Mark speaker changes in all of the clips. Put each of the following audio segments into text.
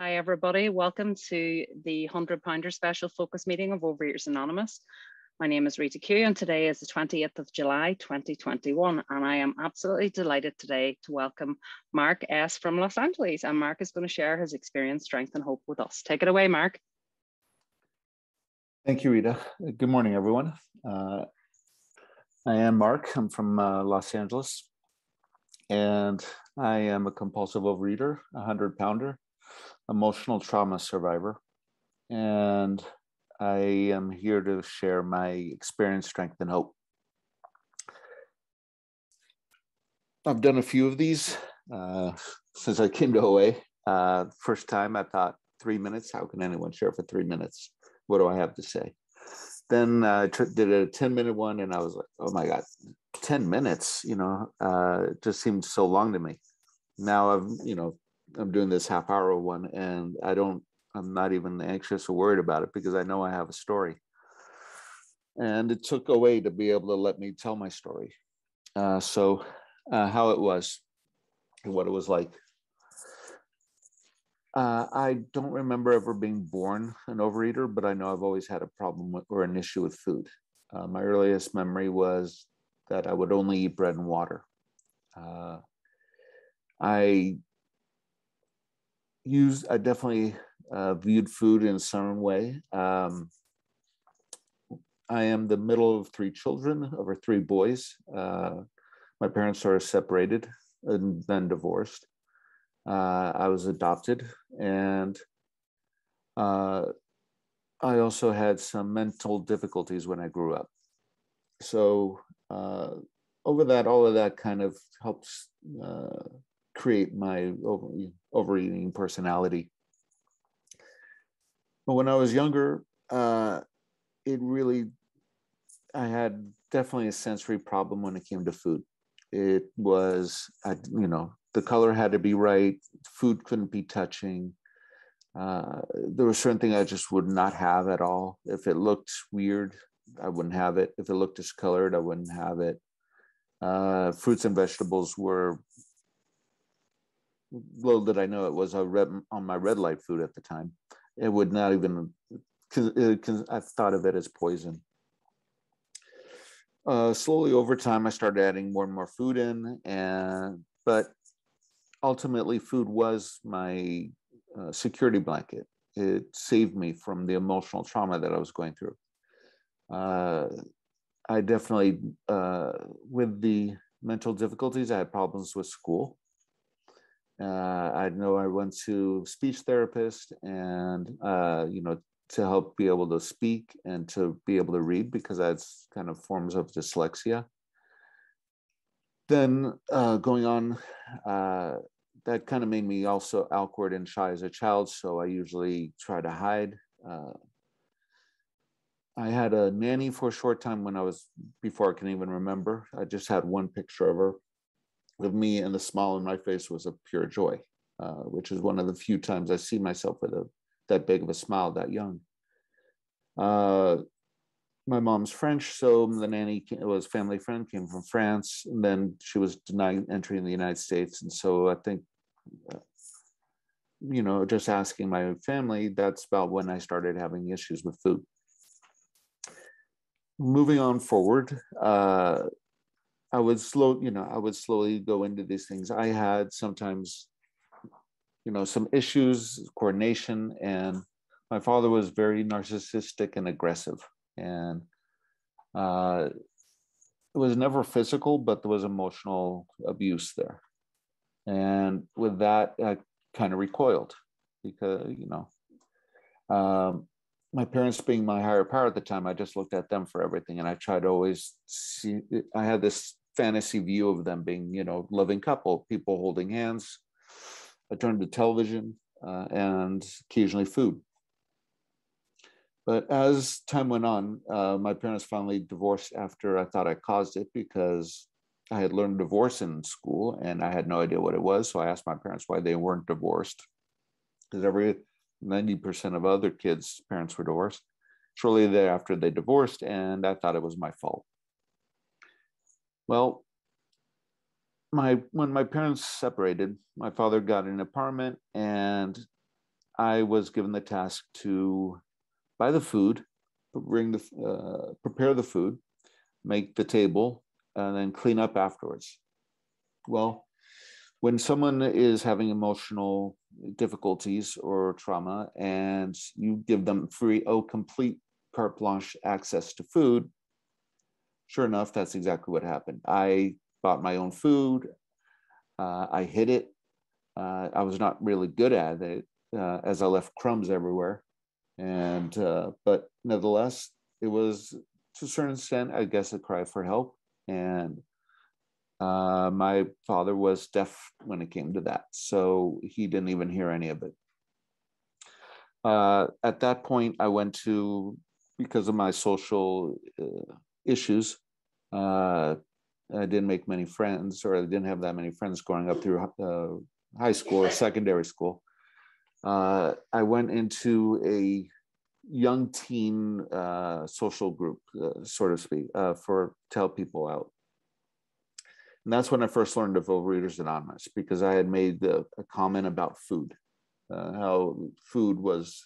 Speaker 1: Hi, everybody. Welcome to the 100 Pounder Special Focus Meeting of Overeaters Anonymous. My name is Rita Q, and today is the 28th of July 2021. And I am absolutely delighted today to welcome Marc S. from Los Angeles. And Marc is going to share his experience, strength, and hope with us. Take it away, Marc.
Speaker 2: Thank you, Rita. Good morning, everyone. Uh, I am Marc. I'm from uh, Los Angeles, and I am a compulsive overeater, a 100 pounder emotional trauma survivor, and I am here to share my experience, strength, and hope. I've done a few of these uh, since I came to OA. Uh, first time I thought three minutes. How can anyone share for three minutes? What do I have to say? Then I uh, did a 10 minute one and I was like, oh my God, 10 minutes, you know, uh, just seemed so long to me. Now I've, you know, I'm doing this half hour one and I don't, I'm not even anxious or worried about it because I know I have a story. And it took away to be able to let me tell my story. Uh, so, uh, how it was and what it was like. Uh, I don't remember ever being born an overeater, but I know I've always had a problem with, or an issue with food. Uh, my earliest memory was that I would only eat bread and water. Uh, I used, I definitely uh, viewed food in a certain way. Um, I am the middle of three children, over three boys. Uh, my parents are separated and then divorced. Uh, I was adopted, and uh, I also had some mental difficulties when I grew up. So uh, over that, all of that kind of helps uh, create my over, overeating personality. But when I was younger, uh, it really, I had definitely a sensory problem when it came to food. It was, I, you know, the color had to be right, food couldn't be touching. Uh, there were certain things I just would not have at all. If it looked weird, I wouldn't have it. If it looked discolored, I wouldn't have it. Uh, fruits and vegetables were little did I know it was a red, on my red light food at the time. It would not even, because I thought of it as poison. Uh, slowly over time, I started adding more and more food in, and but ultimately, food was my uh, security blanket. It saved me from the emotional trauma that I was going through. Uh, I definitely, uh, with the mental difficulties, I had problems with school. Uh, I know I went to speech therapist and, uh, you know, to help be able to speak and to be able to read because that's kind of forms of dyslexia. Then uh, going on, uh, that kind of made me also awkward and shy as a child. So I usually try to hide. Uh, I had a nanny for a short time when I was, before I can even remember. I just had one picture of her with me and the smile on my face was a pure joy, uh, which is one of the few times I see myself with a that big of a smile that young. Uh, my mom's French, so the nanny was family friend, came from France, and then she was denied entry in the United States, and so I think, uh, you know, just asking my family, that's about when I started having issues with food. Moving on forward, uh, I would slow, you know, I would slowly go into these things. I had sometimes, you know, some issues, coordination, and my father was very narcissistic and aggressive. And uh, it was never physical, but there was emotional abuse there. And with that, I kind of recoiled because, you know, um, my parents being my higher power at the time, I just looked at them for everything. And I tried to always see, I had this fantasy view of them being, you know, loving couple, people holding hands. I turned to television uh, and occasionally food. But as time went on, uh, my parents finally divorced after I thought I caused it because I had learned divorce in school and I had no idea what it was. So I asked my parents why they weren't divorced because every 90% of other kids' parents were divorced. Shortly thereafter, they divorced, and I thought it was my fault. Well, my when my parents separated, my father got an apartment, and I was given the task to buy the food, bring the uh, prepare the food, make the table, and then clean up afterwards. Well, when someone is having emotional difficulties or trauma and you give them free, oh, complete carte blanche access to food, sure enough, that's exactly what happened. I bought my own food. Uh, I hid it. Uh, I was not really good at it uh, as I left crumbs everywhere. And, uh, but nevertheless, it was to a certain extent, I guess, a cry for help. And uh, my father was deaf when it came to that. So he didn't even hear any of it. Uh, at that point, I went to, because of my social uh, issues, uh, I didn't make many friends, or I didn't have that many friends growing up through uh, high school or secondary school. Uh, I went into a young teen social group, so to speak, for to help people out. And that's when I first learned of Overeaters Anonymous because I had made the, a comment about food, uh, how food was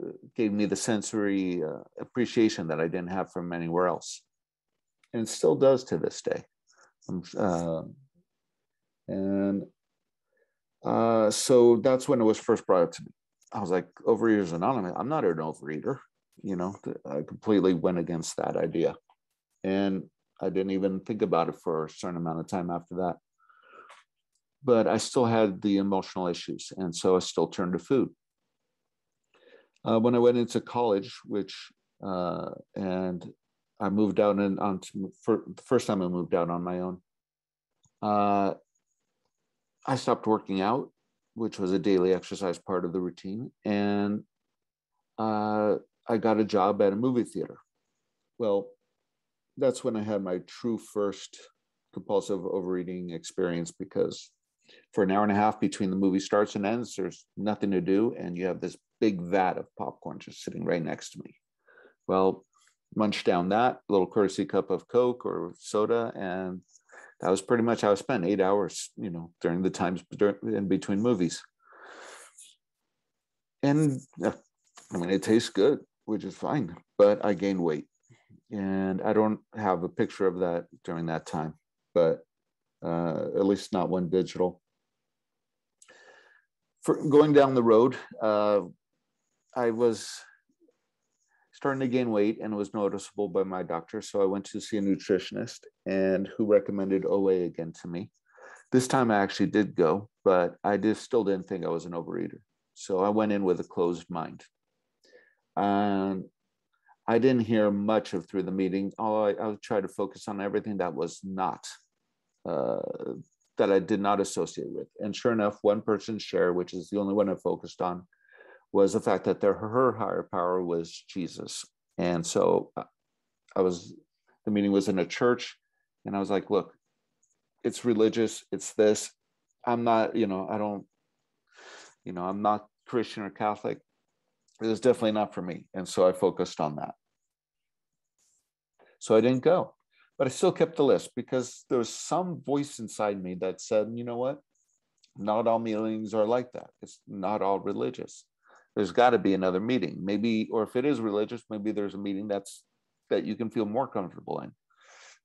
Speaker 2: uh, gave me the sensory uh, appreciation that I didn't have from anywhere else, and it still does to this day. Um, and uh, so that's when it was first brought up to me. I was like, Overeaters Anonymous. I'm not an overeater. You know, I completely went against that idea, and I didn't even think about it for a certain amount of time after that. But I still had the emotional issues, and so I still turned to food. Uh, when I went into college, which uh, and I moved out and on for the first time I moved out on my own. Uh, I stopped working out, which was a daily exercise part of the routine, and uh, I got a job at a movie theater. Well, that's when I had my true first compulsive overeating experience because for an hour and a half between the movie starts and ends, there's nothing to do, and you have this big vat of popcorn just sitting right next to me. Well, munch down that little courtesy cup of Coke or soda, and that was pretty much how I spent eight hours, you know, during the times in between movies. And uh, I mean, it tastes good, which is fine, but I gained weight. And I don't have a picture of that during that time, but uh, at least not one digital. For going down the road, uh, I was starting to gain weight and was noticeable by my doctor. So I went to see a nutritionist and who recommended OA again to me. This time I actually did go, but I just still didn't think I was an overeater. So I went in with a closed mind. And I didn't hear much of through the meeting. Oh, I, I tried to focus on everything that was not, uh, that I did not associate with. And sure enough, one person's share, which is the only one I focused on, was the fact that their, her higher power was Jesus. And so uh, I was, the meeting was in a church, and I was like, look, it's religious, it's this. I'm not, you know, I don't, you know, I'm not Christian or Catholic. It was definitely not for me. And so I focused on that. So I didn't go, but I still kept the list because there was some voice inside me that said, you know what? Not all meetings are like that. It's not all religious. There's got to be another meeting. Maybe or if it is religious maybe there's a meeting that's that you can feel more comfortable in.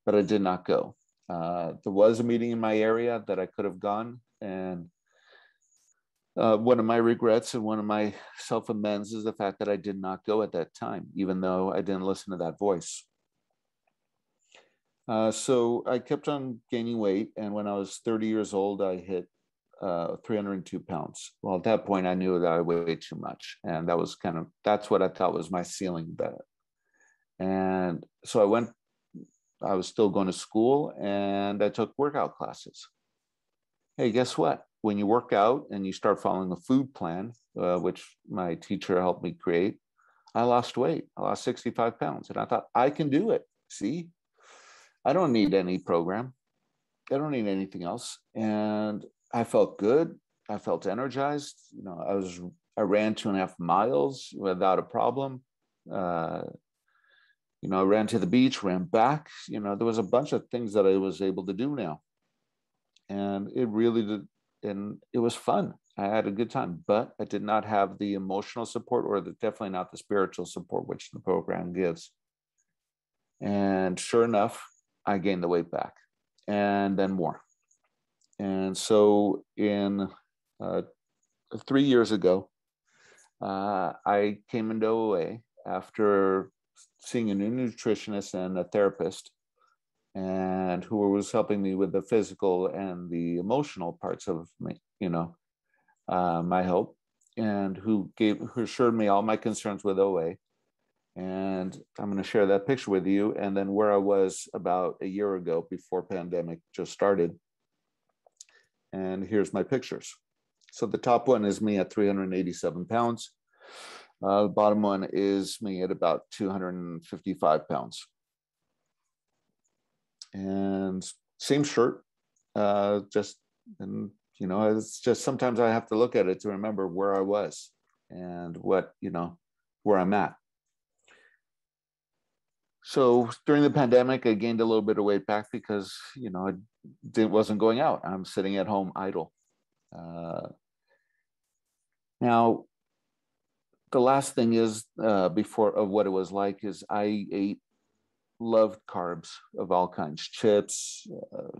Speaker 2: But i did not go. Uh, there was a meeting in my area that i could have gone and uh, one of my regrets and one of my self amends is the fact that i did not go at that time even though i didn't listen to that voice uh, so i kept on gaining weight and when i was 30 years old i hit uh, 302 pounds. Well, at that point, I knew that I weighed too much, and that was kind of that's what I thought was my ceiling. Bet. And so I went. I was still going to school, and I took workout classes. Hey, guess what? When you work out and you start following a food plan, uh, which my teacher helped me create, I lost weight. I lost 65 pounds, and I thought I can do it. See, I don't need any program. I don't need anything else. And I felt good. I felt energized. You know, I was I ran two and a half miles without a problem. Uh, you know, I ran to the beach, ran back. You know, there was a bunch of things that I was able to do now, and it really did, and it was fun. I had a good time, but I did not have the emotional support or the definitely not the spiritual support which the program gives. And sure enough, I gained the weight back and then more. And so in uh, three years ago, uh, I came into OA after seeing a new nutritionist and a therapist and who was helping me with the physical and the emotional parts of me, you know, uh, my help, and who gave who assured me all my concerns with OA. And I'm going to share that picture with you, and then where I was about a year ago before pandemic just started. And here's my pictures. So the top one is me at 387 pounds. Uh, the bottom one is me at about 255 pounds and same shirt. Uh, just and you know, it's just sometimes I have to look at it to remember where I was and what you know where I'm at. So during the pandemic, I gained a little bit of weight back because you know it wasn't going out. I'm sitting at home idle. Uh, now, the last thing is uh, before of what it was like is I ate loved carbs of all kinds chips uh,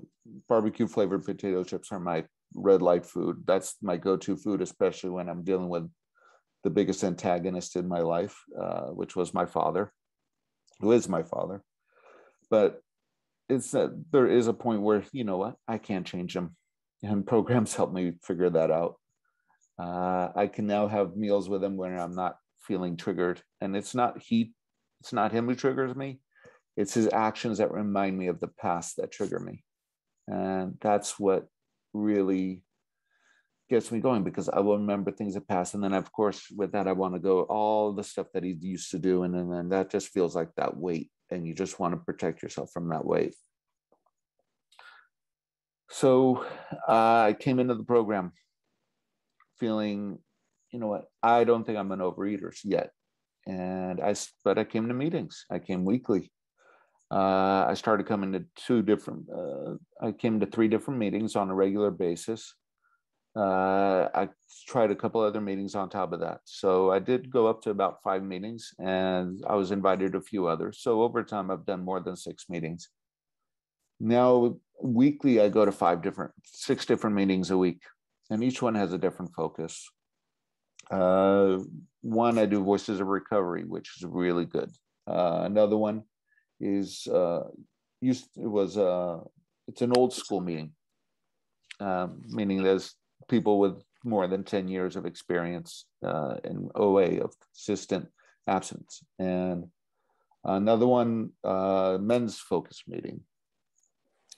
Speaker 2: barbecue flavored potato chips are my red light food that's my go-to food especially when i'm dealing with the biggest antagonist in my life uh, which was my father who is my father. But it's that there is a point where you know what i can't change him. And programs help me figure that out. Uh, i can now have meals with him when i'm not feeling triggered. And it's not he it's not him who triggers me. It's his actions that remind me of the past that trigger me. And that's what really gets me going because I will remember things that passed. And then, of course, with that, I want to go all the stuff that he used to do. And, and then that just feels like that weight. And you just want to protect yourself from that weight. So uh, I came into the program feeling, you know what, I don't think I'm an overeater yet. And I, but I came to meetings. I came weekly uh, I started coming to two different, uh, I came to three different meetings on a regular basis. Uh, I tried a couple other meetings on top of that. So I did go up to about five meetings and I was invited to a few others. So over time, I've done more than six meetings. Now, weekly, I go to five different, six different meetings a week, and each one has a different focus. Uh, one, I do Voices of Recovery, which is really good. Uh, another one, is uh, used it was uh, it's an old school meeting, um, meaning there's people with more than 10 years of experience uh, in OA of consistent absence. And another one, uh, men's focus meeting.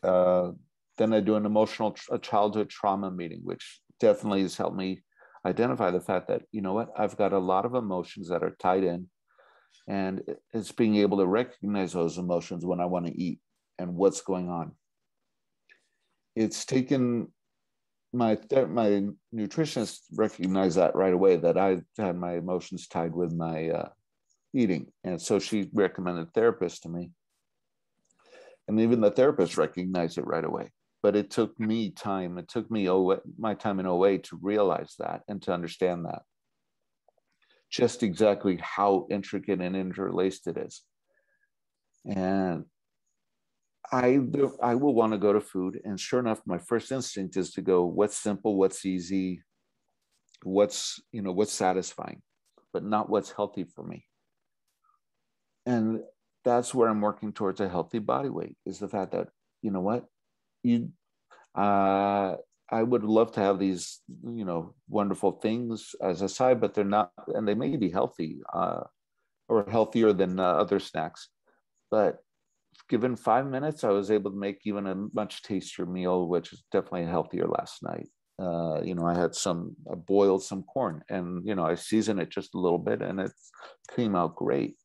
Speaker 2: Uh, then I do an emotional a childhood trauma meeting, which definitely has helped me identify the fact that, you know what, I've got a lot of emotions that are tied in and it's being able to recognize those emotions when I want to eat and what's going on. It's taken my my nutritionist recognized that right away that I had my emotions tied with my uh, eating, and so she recommended therapist to me. And even the therapist recognized it right away. But it took me time. It took me my time in OA to realize that and to understand that just exactly how intricate and interlaced it is. And I I will want to go to food, and sure enough, my first instinct is to go, what's simple, what's easy, what's you know what's satisfying, but not what's healthy for me. And that's where I'm working towards a healthy body weight is the fact that you know what you uh, I would love to have these, you know, wonderful things as a side, but they're not, and they may be healthy uh, or healthier than uh, other snacks. But given five minutes, I was able to make even a much tastier meal, which is definitely healthier last night. Uh, you know, I had some, I boiled some corn and, you know, I seasoned it just a little bit and it came out great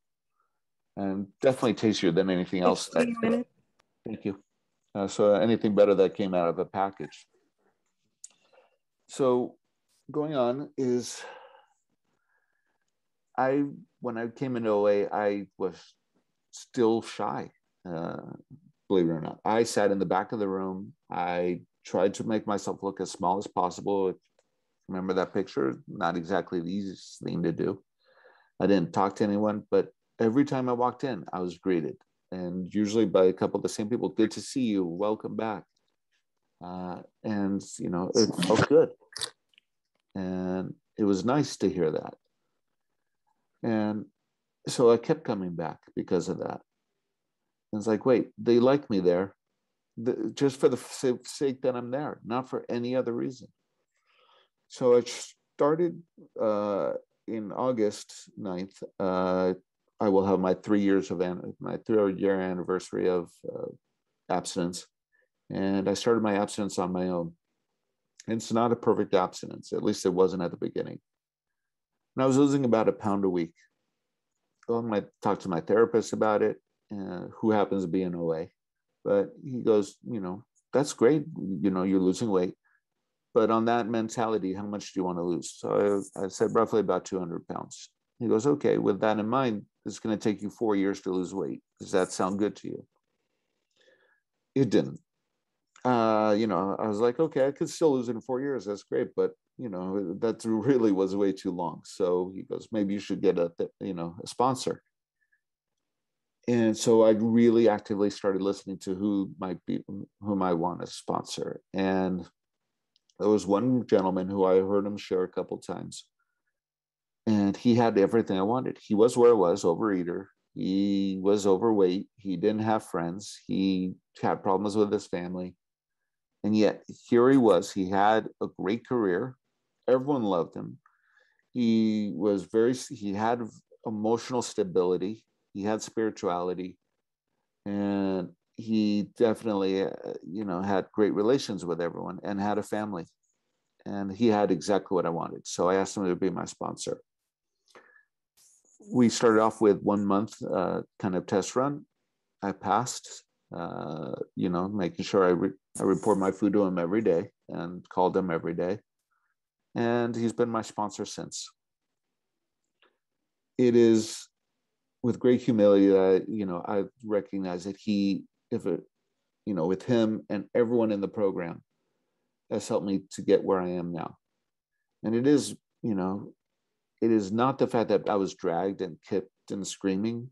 Speaker 2: and definitely tastier than anything else. That, thank you. Uh, so anything better that came out of a package. So going on is I when I came into OA, I was still shy. Uh, believe it or not, I sat in the back of the room. I tried to make myself look as small as possible. Remember that picture? Not exactly the easiest thing to do. I didn't talk to anyone, but every time I walked in, I was greeted. And usually by a couple of the same people, good to see you, welcome back. Uh, and, you know, it felt good. And it was nice to hear that. And so I kept coming back because of that. And it's like, wait, they like me there the, just for the sake that I'm there, not for any other reason. So I started uh, in August 9th. Uh, I will have my three years of my three year anniversary of uh, abstinence, and I started my abstinence on my own. And it's not a perfect abstinence, at least it wasn't at the beginning. And I was losing about a pound a week. Well, I talked to my therapist about it, uh, who happens to be in OA. But he goes, you know, that's great. You know, you're losing weight. But on that mentality, how much do you want to lose? So I, I said roughly about 200 pounds. He goes, okay, with that in mind, it's going to take you four years to lose weight. Does that sound good to you? It didn't. Uh, you know, I was like, okay, I could still lose it in four years. That's great. But, you know, that really was way too long. So he goes, maybe you should get a, you know, a sponsor and so I really actively started listening to who might be whom I want to sponsor. And there was one gentleman who I heard him share a couple times, and he had everything I wanted. He was where I was, overeater. He was overweight. He didn't have friends. He had problems with his family, and yet here he was. He had a great career. Everyone loved him. He was very. He had emotional stability he had spirituality and he definitely uh, you know had great relations with everyone and had a family and he had exactly what i wanted. So i asked him to be my sponsor. We started off with one month uh, kind of test run. I passed uh, you know making sure I, re- I report my food to him every day and called him every day. And he's been my sponsor since. It is with great humility that you know I recognize that he, if it, you know, with him and everyone in the program, has helped me to get where I am now. And it is, you know, it is not the fact that I was dragged and kicked and screaming.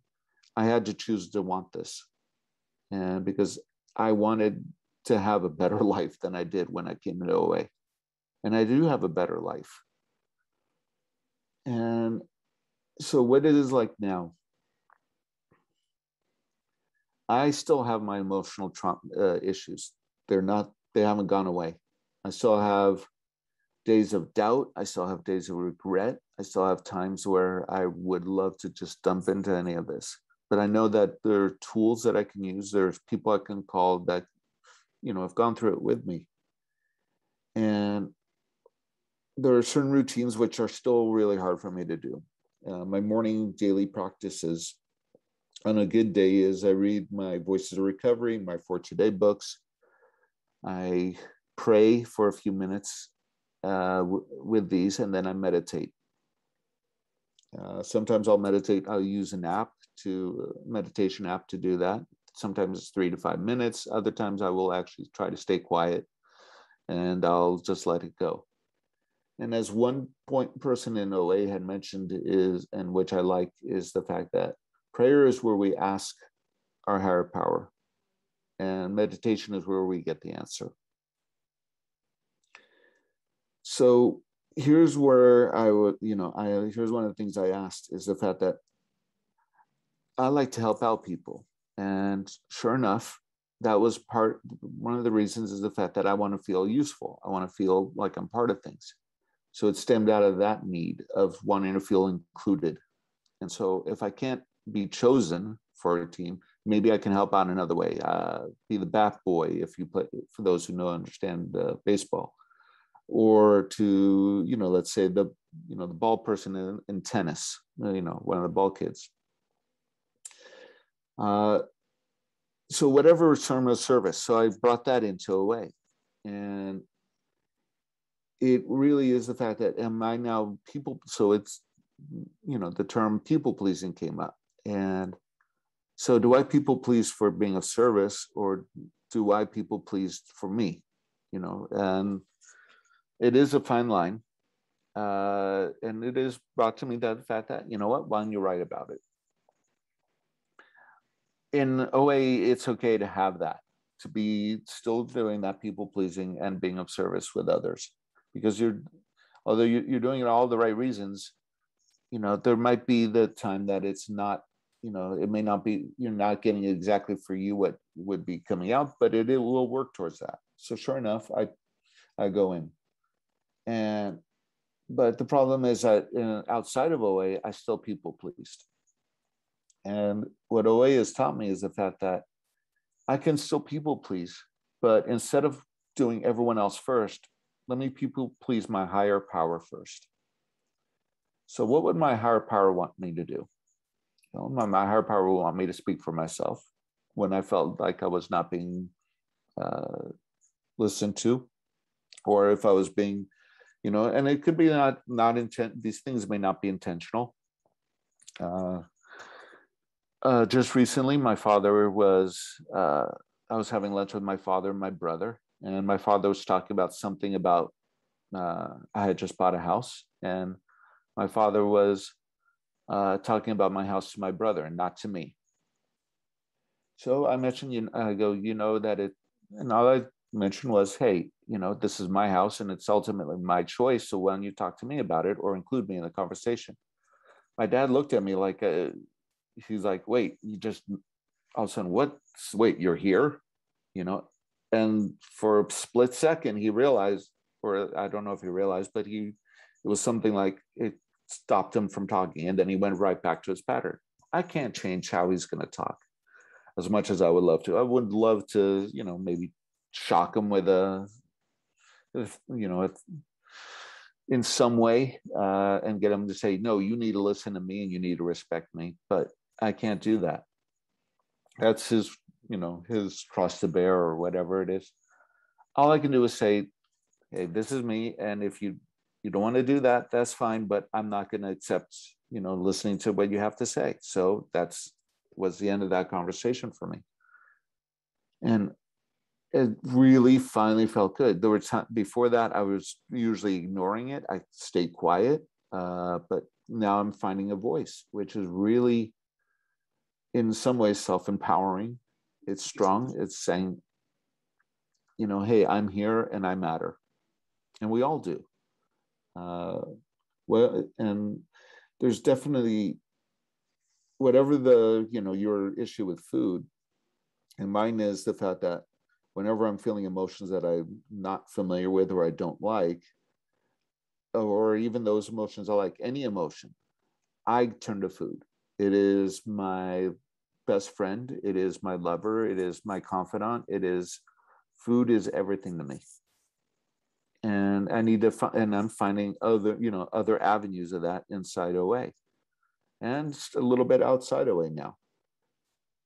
Speaker 2: I had to choose to want this, and because I wanted to have a better life than I did when I came into OA, and I do have a better life. And so, what it is like now I still have my emotional trauma uh, issues. They're not, they haven't gone away. I still have days of doubt. I still have days of regret. I still have times where I would love to just dump into any of this. But I know that there are tools that I can use. There's people I can call that, you know, have gone through it with me. And there are certain routines which are still really hard for me to do. Uh, my morning daily practices on a good day is I read my Voices of Recovery, my For Today books. I pray for a few minutes uh, w- with these, and then I meditate. Uh, sometimes I'll meditate. I'll use an app to uh, meditation app to do that. Sometimes it's three to five minutes. Other times I will actually try to stay quiet, and I'll just let it go. And as one point person in OA had mentioned is, and which I like, is the fact that Prayer is where we ask our higher power, and meditation is where we get the answer. So here's where I would, you know, I here's one of the things I asked is the fact that I like to help out people. And sure enough, that was part one of the reasons is the fact that I want to feel useful. I want to feel like I'm part of things. So it stemmed out of that need of wanting to feel included. And so if I can't be chosen for a team, maybe I can help out another way. Uh, be the bat boy if you play. For those who know understand uh, baseball, or to you know, let's say the you know the ball person in, in tennis. Uh, you know, one of the ball kids. Uh, so whatever term of service. So I brought that into OA, and it really is the fact that am I now people? So it's you know the term people pleasing came up and so, do I people please for being of service, or do I people please for me? You know, and it is a fine line. uh, and it is brought to me that fact that you know what, why don't you write about it? In OA, it's okay to have that, to be still doing that people pleasing and being of service with others, because you're, although you're doing it all the right reasons, you know there might be the time that it's not you know it may not be you're not getting exactly for you what would be coming out but it, it will work towards that. So sure enough i i go in. And but the problem is that in, outside of oa i still people pleased. And what oa has taught me is the fact that i can still people please but instead of doing everyone else first let me people please my higher power first. So what would my higher power want me to do you know, my, my higher power will want me to speak for myself when I felt like I was not being uh, listened to, or if I was being, you know, and it could be not not intent. These things may not be intentional. Uh, uh, just recently, my father was. Uh, I was having lunch with my father and my brother, and my father was talking about something about. Uh, I had just bought a house, and my father was uh, talking about my house to my brother and not to me. So I mentioned, you I go, you know that it, and all I mentioned was, hey, you know, this is my house and it's ultimately my choice. So why don't you talk to me about it or include me in the conversation? My dad looked at me like, uh, he's like, wait, you just all of a sudden, what? Wait, you're here, you know? And for a split second, he realized, or I don't know if he realized, but he, it was something like it stopped him from talking and then he went right back to his pattern. I can't change how he's going to talk. As much as i would love to i would love to you know maybe shock him with a you know in some way uh, and get him to say no you need to listen to me and you need to respect me. But i can't do that. That's his you know his cross to bear or whatever it is. All i can do is say hey this is me and if you you don't want to do that that's fine but i'm not going to accept you know listening to what you have to say. So that's was the end of that conversation for me. And it really finally felt good. There were times before that i was usually ignoring it. I stayed quiet uh, but now i'm finding a voice which is really in some ways self-empowering. It's strong. It's saying you know hey i'm here and i matter. And we all do uh, well, and there's definitely whatever the you know your issue with food, and mine is the fact that whenever I'm feeling emotions that I'm not familiar with or I don't like, or even those emotions I like, any emotion, I turn to food. It is my best friend. It is my lover. It is my confidant. It is food is everything to me and I need to find, and I'm finding other, you know, other avenues of that inside OA, and just a little bit outside OA now.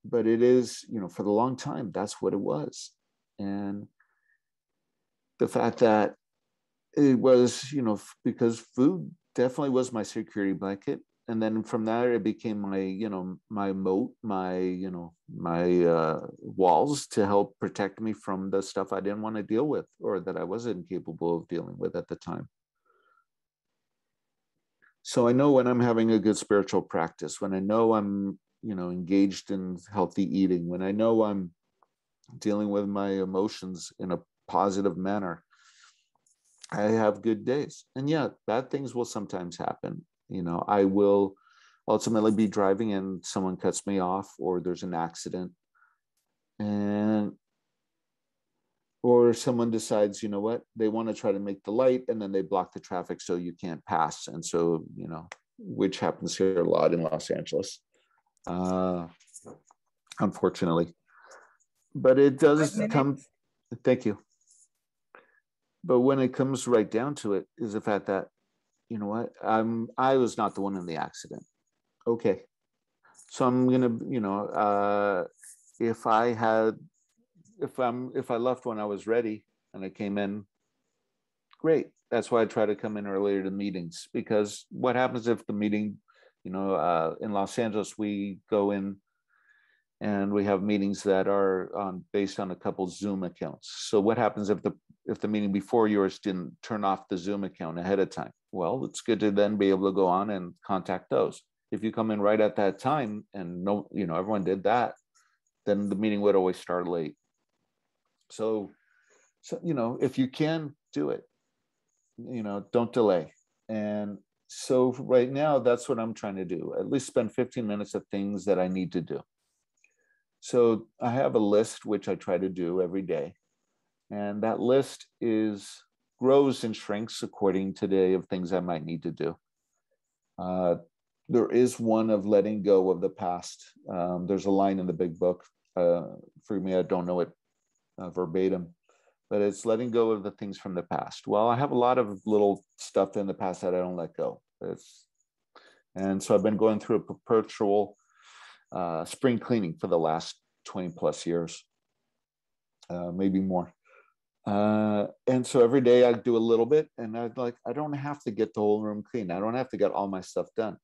Speaker 2: But it is, you know, for the long time, that's what it was, and the fact that it was, you know, because food definitely was my security blanket, and then from there it became my you know my moat my you know my uh, walls to help protect me from the stuff i didn't want to deal with or that i wasn't capable of dealing with at the time. So i know when i'm having a good spiritual practice when i know i'm you know engaged in healthy eating when i know i'm dealing with my emotions in a positive manner i have good days. And yeah bad things will sometimes happen you know i will ultimately be driving and someone cuts me off or there's an accident. And or someone decides you know what they want to try to make the light and then they block the traffic so you can't pass. And so you know which happens here a lot in los angeles uh unfortunately. But it does come thank you. But when it comes right down to it is the fact that you know what? I'm i was not the one in the accident. Okay. So i'm gonna you know uh if i had if i'm if i left when i was ready and i came in great. That's why i try to come in earlier to meetings because what happens if the meeting you know uh in los angeles we go in and we have meetings that are on based on a couple zoom accounts. So what happens if the if the meeting before yours didn't turn off the Zoom account ahead of time. Well, it's good to then be able to go on and contact those. If you come in right at that time and no, you know, everyone did that, then the meeting would always start late. So, so you know, if you can do it, you know, don't delay. And so right now, that's what I'm trying to do. At least spend 15 minutes of things that I need to do. So I have a list which I try to do every day. And that list is grows and shrinks according to day of things I might need to do. Uh, there is one of letting go of the past. Um, there's a line in the big book. Uh, for me, I don't know it uh, verbatim, but it's letting go of the things from the past. Well, I have a lot of little stuff in the past that I don't let go. It's, and so I've been going through a perpetual uh, spring cleaning for the last 20 plus years, uh, maybe more. Uh, and so every day I do a little bit, and I like I don't have to get the whole room clean. I don't have to get all my stuff done.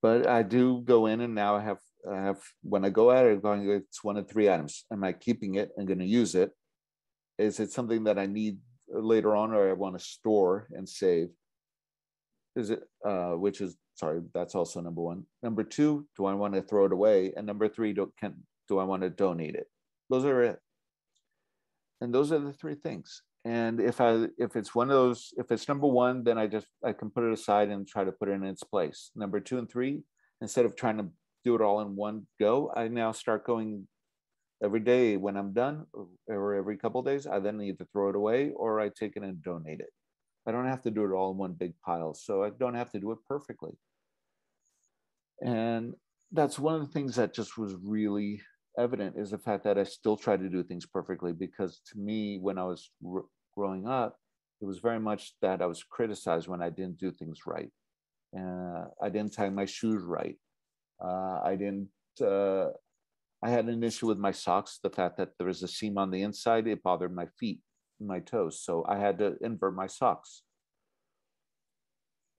Speaker 2: But I do go in, and now I have I have when I go at it, going it's one of three items. Am I keeping it and going to use it? Is it something that I need later on, or I want to store and save? Is it uh, which is sorry, that's also number one. Number two, do I want to throw it away? And number three, do can do I want to donate it? Those are it and those are the three things. And if i if it's one of those if it's number one then i just i can put it aside and try to put it in its place. Number two and three instead of trying to do it all in one go i now start going every day when i'm done or every couple days i then either throw it away or i take it and donate it. I don't have to do it all in one big pile so i don't have to do it perfectly. And that's one of the things that just was really evident is the fact that I still try to do things perfectly because to me, when I was r- growing up, it was very much that I was criticized when I didn't do things right. Uh, I didn't tie my shoes right. Uh, I didn't. Uh, I had an issue with my socks. The fact that there was a seam on the inside, it bothered my feet, my toes. So I had to invert my socks.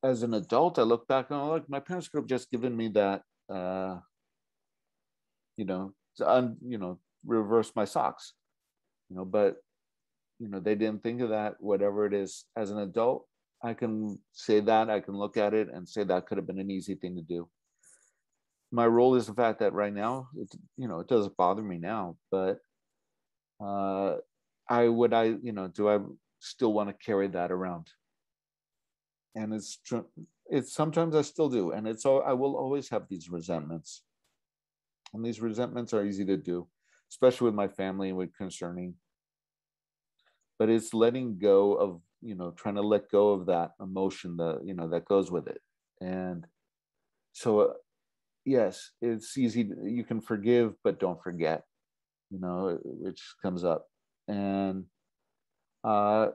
Speaker 2: As an adult, I look back and I'm like, my parents could have just given me that, uh, you know, un, you know, reverse my socks, you know, but, you know, they didn't think of that, whatever it is. As an adult, I can say that, I can look at it and say that could have been an easy thing to do. My role is the fact that right now, it, you know, it doesn't bother me now, but uh, I would, I, you know, do I still want to carry that around? And it's, it's sometimes I still do. And it's I will always have these resentments and these resentments are easy to do, especially with my family and with concerning. But it's letting go of, you know, trying to let go of that emotion that, you know, that goes with it. And so, uh, yes, it's easy. You can forgive, but don't forget, you know, which comes up. And uh,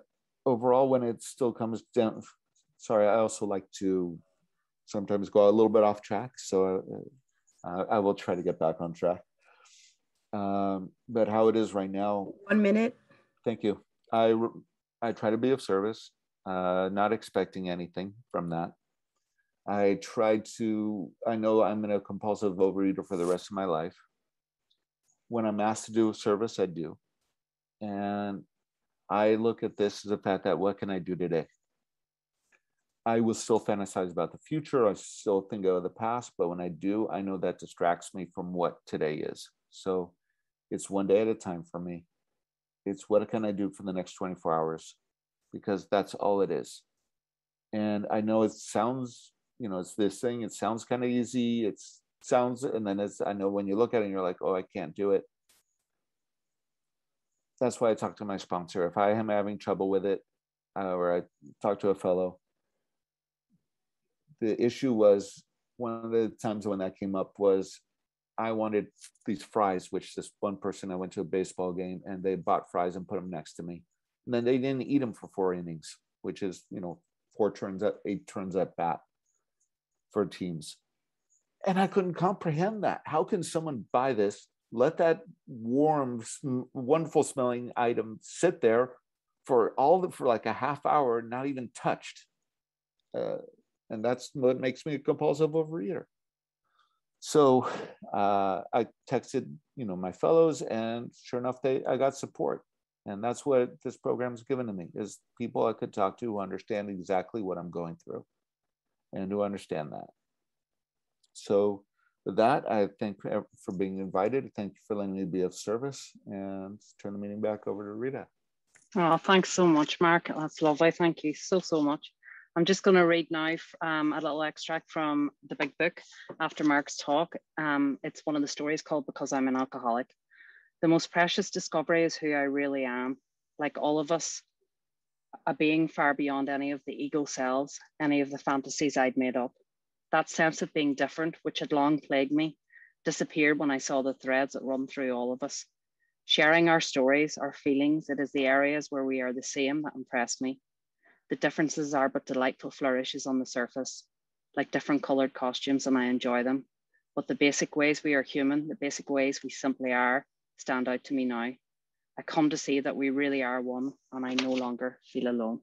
Speaker 2: overall, when it still comes down, sorry, I also like to sometimes go a little bit off track. So uh, uh, I will try to get back on track. Um, but how it is right now.
Speaker 3: One minute.
Speaker 2: Thank you. I I try to be of service, uh, not expecting anything from that. I try to. I know I'm in a compulsive overeater for the rest of my life. When I'm asked to do a service, I do, and I look at this as a fact that what can I do today? I will still fantasize about the future. I still think of the past, but when I do, I know that distracts me from what today is. So it's one day at a time for me. It's what can I do for the next 24 hours? Because that's all it is. And I know it sounds, you know, it's this thing, it sounds kind of easy. It sounds, and then it's, I know when you look at it you're like, oh, I can't do it. That's why I talk to my sponsor. If I am having trouble with it, uh, or I talk to a fellow, the issue was one of the times when that came up was I wanted these fries, which this one person I went to a baseball game and they bought fries and put them next to me. And then they didn't eat them for four innings, which is, you know, four turns at eight turns at bat for teams. And I couldn't comprehend that. How can someone buy this, let that warm, wonderful smelling item sit there for all the, for like a half hour, not even touched? Uh, and that's what makes me a compulsive overeater. So uh, I texted, you know, my fellows, and sure enough, they I got support, And that's what this program's given to me is people I could talk to who understand exactly what I'm going through and who understand that. So with that, I thank for being invited. Thank you for letting me be of service and turn the meeting back over to Rita.
Speaker 1: Oh, thanks so much, Marc. That's lovely. Thank you so, so much. I'm just going to read now um, a little extract from the big book after Marc's talk. Um, it's one of the stories called Because I'm an Alcoholic. The most precious discovery is who I really am. Like all of us, a being far beyond any of the ego selves, any of the fantasies I'd made up. That sense of being different, which had long plagued me, disappeared when I saw the threads that run through all of us. Sharing our stories, our feelings, it is the areas where we are the same that impressed me. The differences are but delightful flourishes on the surface, like different colored costumes, and I enjoy them. But the basic ways we are human, the basic ways we simply are, stand out to me now. I come to see that we really are one, and I no longer feel alone.